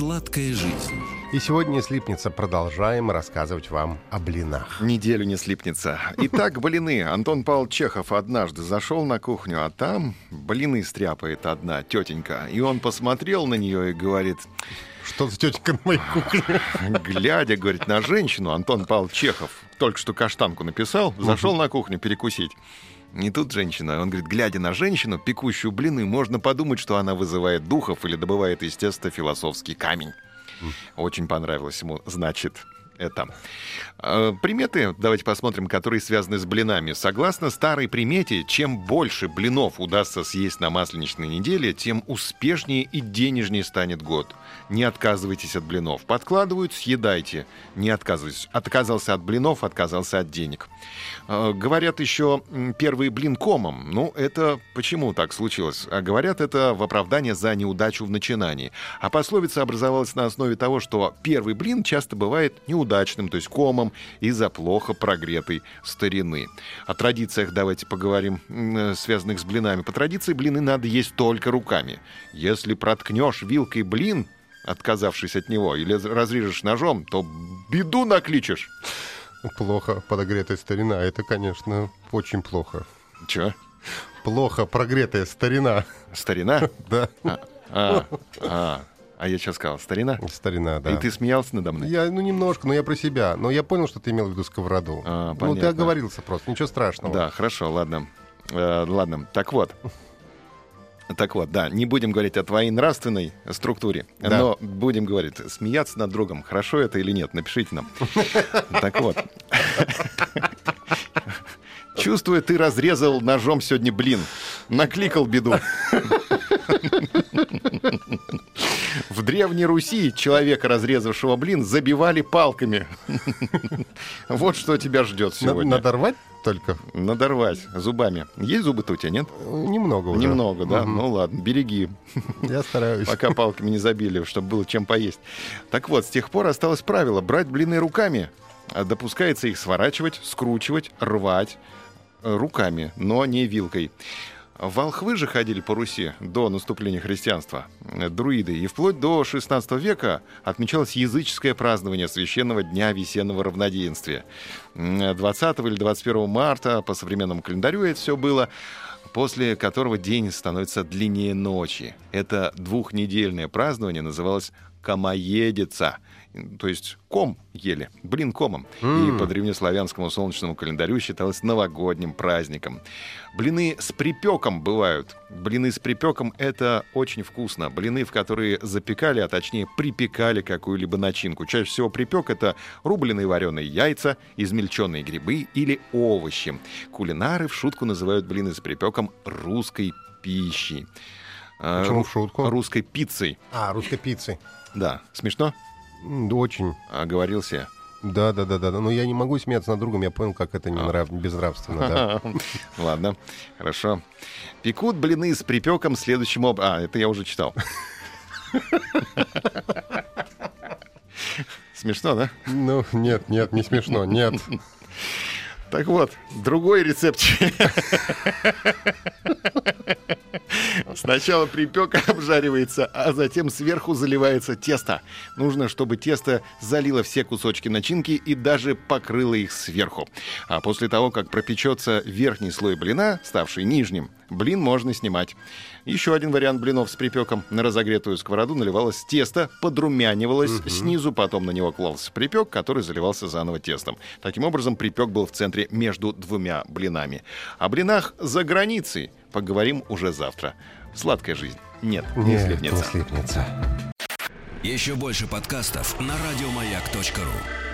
Сладкая жизнь. И сегодня не слипнется. Продолжаем рассказывать вам о блинах. Неделю не слипнется. Итак, блины. Антон Павел Чехов однажды зашел на кухню, а там блины стряпает одна тетенька. И он посмотрел на нее и говорит... Что за тетенька на моей кухне? Глядя, говорит, на женщину, Антон Павел Чехов только что каштанку написал, зашел на кухню перекусить. Не тут женщина. Он говорит, глядя на женщину, пекущую блины, можно подумать, что она вызывает духов или добывает из теста философский камень. Очень понравилось ему, значит, это. Э, Приметы, давайте посмотрим, которые связаны с блинами. Согласно старой примете, чем больше блинов удастся съесть на масленичной неделе, тем успешнее и денежнее станет год. Не отказывайтесь от блинов. Подкладывают, съедайте. Не отказывайтесь. Отказался от блинов, отказался от денег. Э, Говорят еще первый блин комом. Ну, это почему так случилось? А Говорят, это в оправдание за неудачу в начинании. А пословица образовалась на основе того, что первый блин часто бывает неудачным, то есть комом, из-за плохо прогретой старины. О традициях давайте поговорим, э, связанных с блинами. По традиции блины надо есть только руками. Если проткнешь вилкой блин, отказавшись от него, или разрежешь ножом, то беду накличешь. Плохо подогретая старина. Это, конечно, очень плохо. Че? Плохо прогретая старина. Старина? Да, А, а, а, я что сказал? Старина? старина, да. И ты смеялся надо мной? Я, ну, немножко, но я про себя. Но я понял, что ты имел в виду сковороду. А, ну, ты понятно. оговорился просто, ничего страшного. Да, хорошо, ладно. Э, ладно, так вот. Так вот, да, не будем говорить о твоей нравственной структуре, Да. но будем говорить, смеяться над другом, хорошо это или нет, напишите нам. Так вот. Чувствую, ты разрезал ножом сегодня блин. Накликал беду. В Древней Руси человека, разрезавшего блин, забивали палками. Вот что тебя ждет сегодня. Надорвать только? Надорвать зубами. Есть зубы-то у тебя, нет? Немного уже. Немного, да? Ну ладно, береги, Я стараюсь. пока палками не забили, чтобы было чем поесть. Так вот, с тех пор осталось правило брать блины руками. А Допускается их сворачивать, скручивать, рвать э, руками, но не вилкой. Волхвы же ходили по Руси до наступления христианства, друиды, и вплоть до 16 века отмечалось языческое празднование священного дня весеннего равноденствия. М, 20 или 21 марта по современному календарю это все было, после которого день становится длиннее ночи. Это двухнедельное празднование называлось «Комоедица», то есть ком ели, блин комом. И по древнеславянскому солнечному календарю считалось новогодним праздником. Блины с припеком бывают. Блины с припеком — это очень вкусно. Блины, в которые запекали, а точнее припекали какую-либо начинку. Чаще всего припек — это рубленые вареные яйца, измельченные грибы или овощи. Кулинары в шутку называют блины с припеком русской пищей. А, Почему в шутку? Русской пиццей. А, русской пиццы. Да. Смешно? М, Очень. Оговорился. Да, да, да, да. Но я не могу смеяться над другом, я понял, как это не нрав- безнравственно, да. Ладно, хорошо. Пекут блины с припеком следующим образом. А, это я уже читал. Смешно, да? Ну, нет, нет, не смешно, нет. Так вот, другой рецепт. Сначала припек обжаривается, а затем сверху заливается тесто. Нужно, чтобы тесто залило все кусочки начинки и даже покрыло их сверху. А после того, как пропечется верхний слой блина, ставший нижним, блин можно снимать. Еще один вариант блинов с припеком. На разогретую сковороду наливалось тесто, подрумянивалось снизу, потом на него клался припек, который заливался заново тестом. Таким образом, припек был в центре между двумя блинами. О блинах за границей поговорим уже завтра. Сладкая жизнь. Нет, не Нет, слепнется. не слипнется. Еще больше подкастов на радиомаяк.ру.